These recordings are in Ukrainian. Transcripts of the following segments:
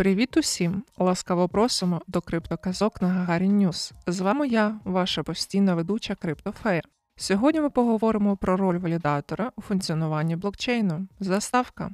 Привіт усім! Ласкаво просимо до криптоказок на Gagarin News. З вами я, ваша постійна ведуча Криптофея. Сьогодні ми поговоримо про роль валідатора у функціонуванні блокчейну. Заставка.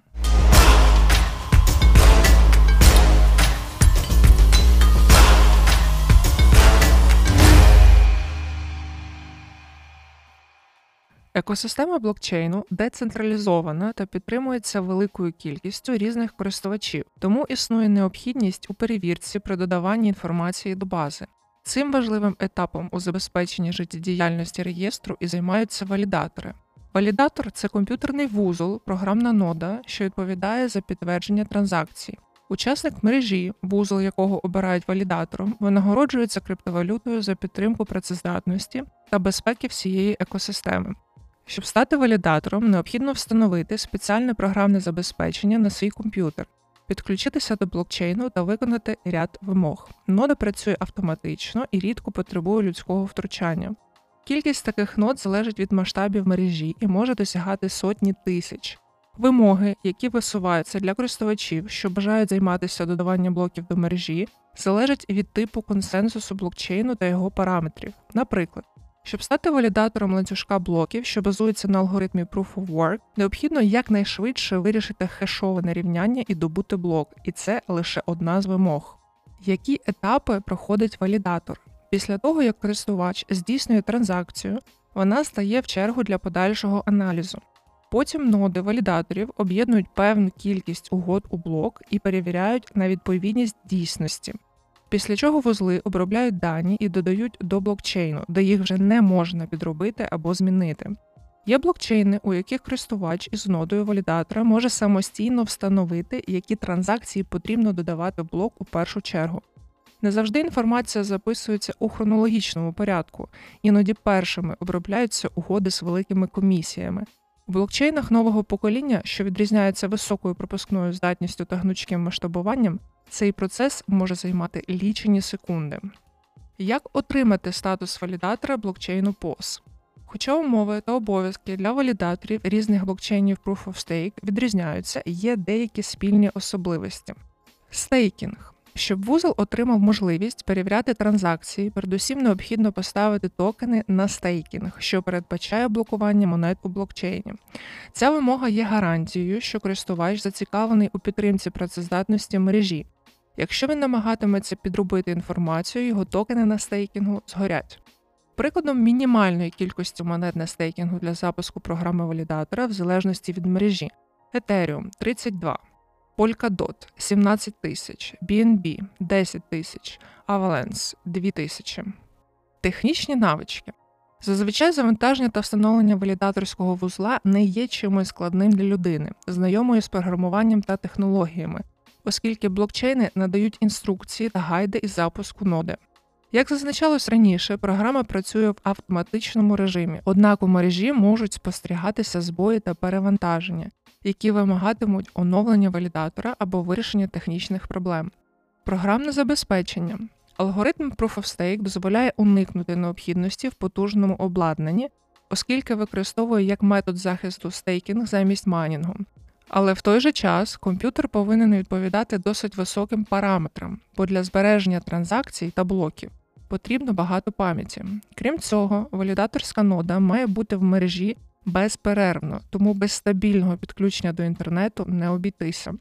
Екосистема блокчейну децентралізована та підтримується великою кількістю різних користувачів, тому існує необхідність у перевірці при додаванні інформації до бази. Цим важливим етапом у забезпеченні життєдіяльності реєстру і займаються валідатори. Валідатор це комп'ютерний вузол, програмна нода, що відповідає за підтвердження транзакцій. Учасник мережі, вузол якого обирають валідатором, винагороджується криптовалютою за підтримку працездатності та безпеки всієї екосистеми. Щоб стати валідатором, необхідно встановити спеціальне програмне забезпечення на свій комп'ютер, підключитися до блокчейну та виконати ряд вимог. Нода працює автоматично і рідко потребує людського втручання. Кількість таких нод залежить від масштабів мережі і може досягати сотні тисяч. Вимоги, які висуваються для користувачів, що бажають займатися додаванням блоків до мережі, залежать від типу консенсусу блокчейну та його параметрів. Наприклад, щоб стати валідатором ланцюжка блоків, що базується на алгоритмі Proof of Work, необхідно якнайшвидше вирішити хешоване рівняння і добути блок, і це лише одна з вимог. Які етапи проходить валідатор? Після того, як користувач здійснює транзакцію, вона стає в чергу для подальшого аналізу. Потім ноди валідаторів об'єднують певну кількість угод у блок і перевіряють на відповідність дійсності. Після чого вузли обробляють дані і додають до блокчейну, де їх вже не можна підробити або змінити. Є блокчейни, у яких користувач із нодою валідатора може самостійно встановити, які транзакції потрібно додавати в блок у першу чергу. Не завжди інформація записується у хронологічному порядку, іноді першими обробляються угоди з великими комісіями. У блокчейнах нового покоління, що відрізняються високою пропускною здатністю та гнучким масштабуванням, цей процес може займати лічені секунди. Як отримати статус валідатора блокчейну POS? Хоча умови та обов'язки для валідаторів різних блокчейнів Proof of Stake відрізняються, є деякі спільні особливості. Стейкінг. Щоб вузол отримав можливість перевіряти транзакції, передусім необхідно поставити токени на стейкінг, що передбачає блокування монет у блокчейні. Ця вимога є гарантією, що користувач зацікавлений у підтримці працездатності мережі, Якщо він намагатиметься підробити інформацію, його токени на стейкінгу згорять. Прикладом мінімальної кількості монет на стейкінгу для запуску програми валідатора в залежності від мережі Ethereum 32, Polkadot 17 тисяч, BNB 10 тисяч, Avalanche 2 тисячі. Технічні навички. Зазвичай завантаження та встановлення валідаторського вузла не є чимось складним для людини, знайомої з програмуванням та технологіями оскільки блокчейни надають інструкції та гайди із запуску ноди. Як зазначалось раніше, програма працює в автоматичному режимі, однак у мережі можуть спостерігатися збої та перевантаження, які вимагатимуть оновлення валідатора або вирішення технічних проблем. Програмне забезпечення. Алгоритм Proof of Stake дозволяє уникнути необхідності в потужному обладнанні, оскільки використовує як метод захисту стейкінг замість майнінгу. Але в той же час комп'ютер повинен відповідати досить високим параметрам, бо для збереження транзакцій та блоків потрібно багато пам'яті. Крім цього, валідаторська нода має бути в мережі безперервно, тому без стабільного підключення до інтернету не обійтися.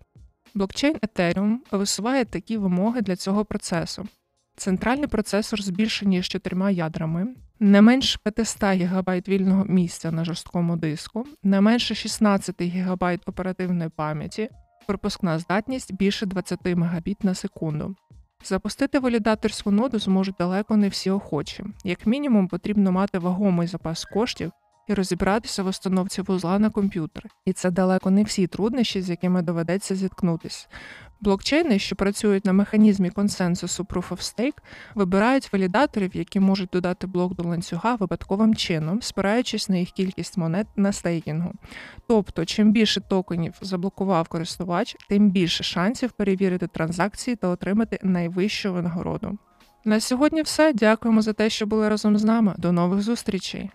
Блокчейн Ethereum висуває такі вимоги для цього процесу. Центральний процесор з більше ніж чотирма ядрами, не менш 500 ГБ вільного місця на жорсткому диску, не менше 16 ГБ оперативної пам'яті, пропускна здатність більше 20 Мбіт на секунду. Запустити валідаторську ноду зможуть далеко не всі охочі. Як мінімум, потрібно мати вагомий запас коштів і розібратися в установці вузла на комп'ютер. І це далеко не всі труднощі, з якими доведеться зіткнутись. Блокчейни, що працюють на механізмі консенсусу Proof of Stake, вибирають валідаторів, які можуть додати блок до ланцюга випадковим чином, спираючись на їх кількість монет на стейкінгу. Тобто, чим більше токенів заблокував користувач, тим більше шансів перевірити транзакції та отримати найвищу винагороду. На сьогодні все. Дякуємо за те, що були разом з нами. До нових зустрічей.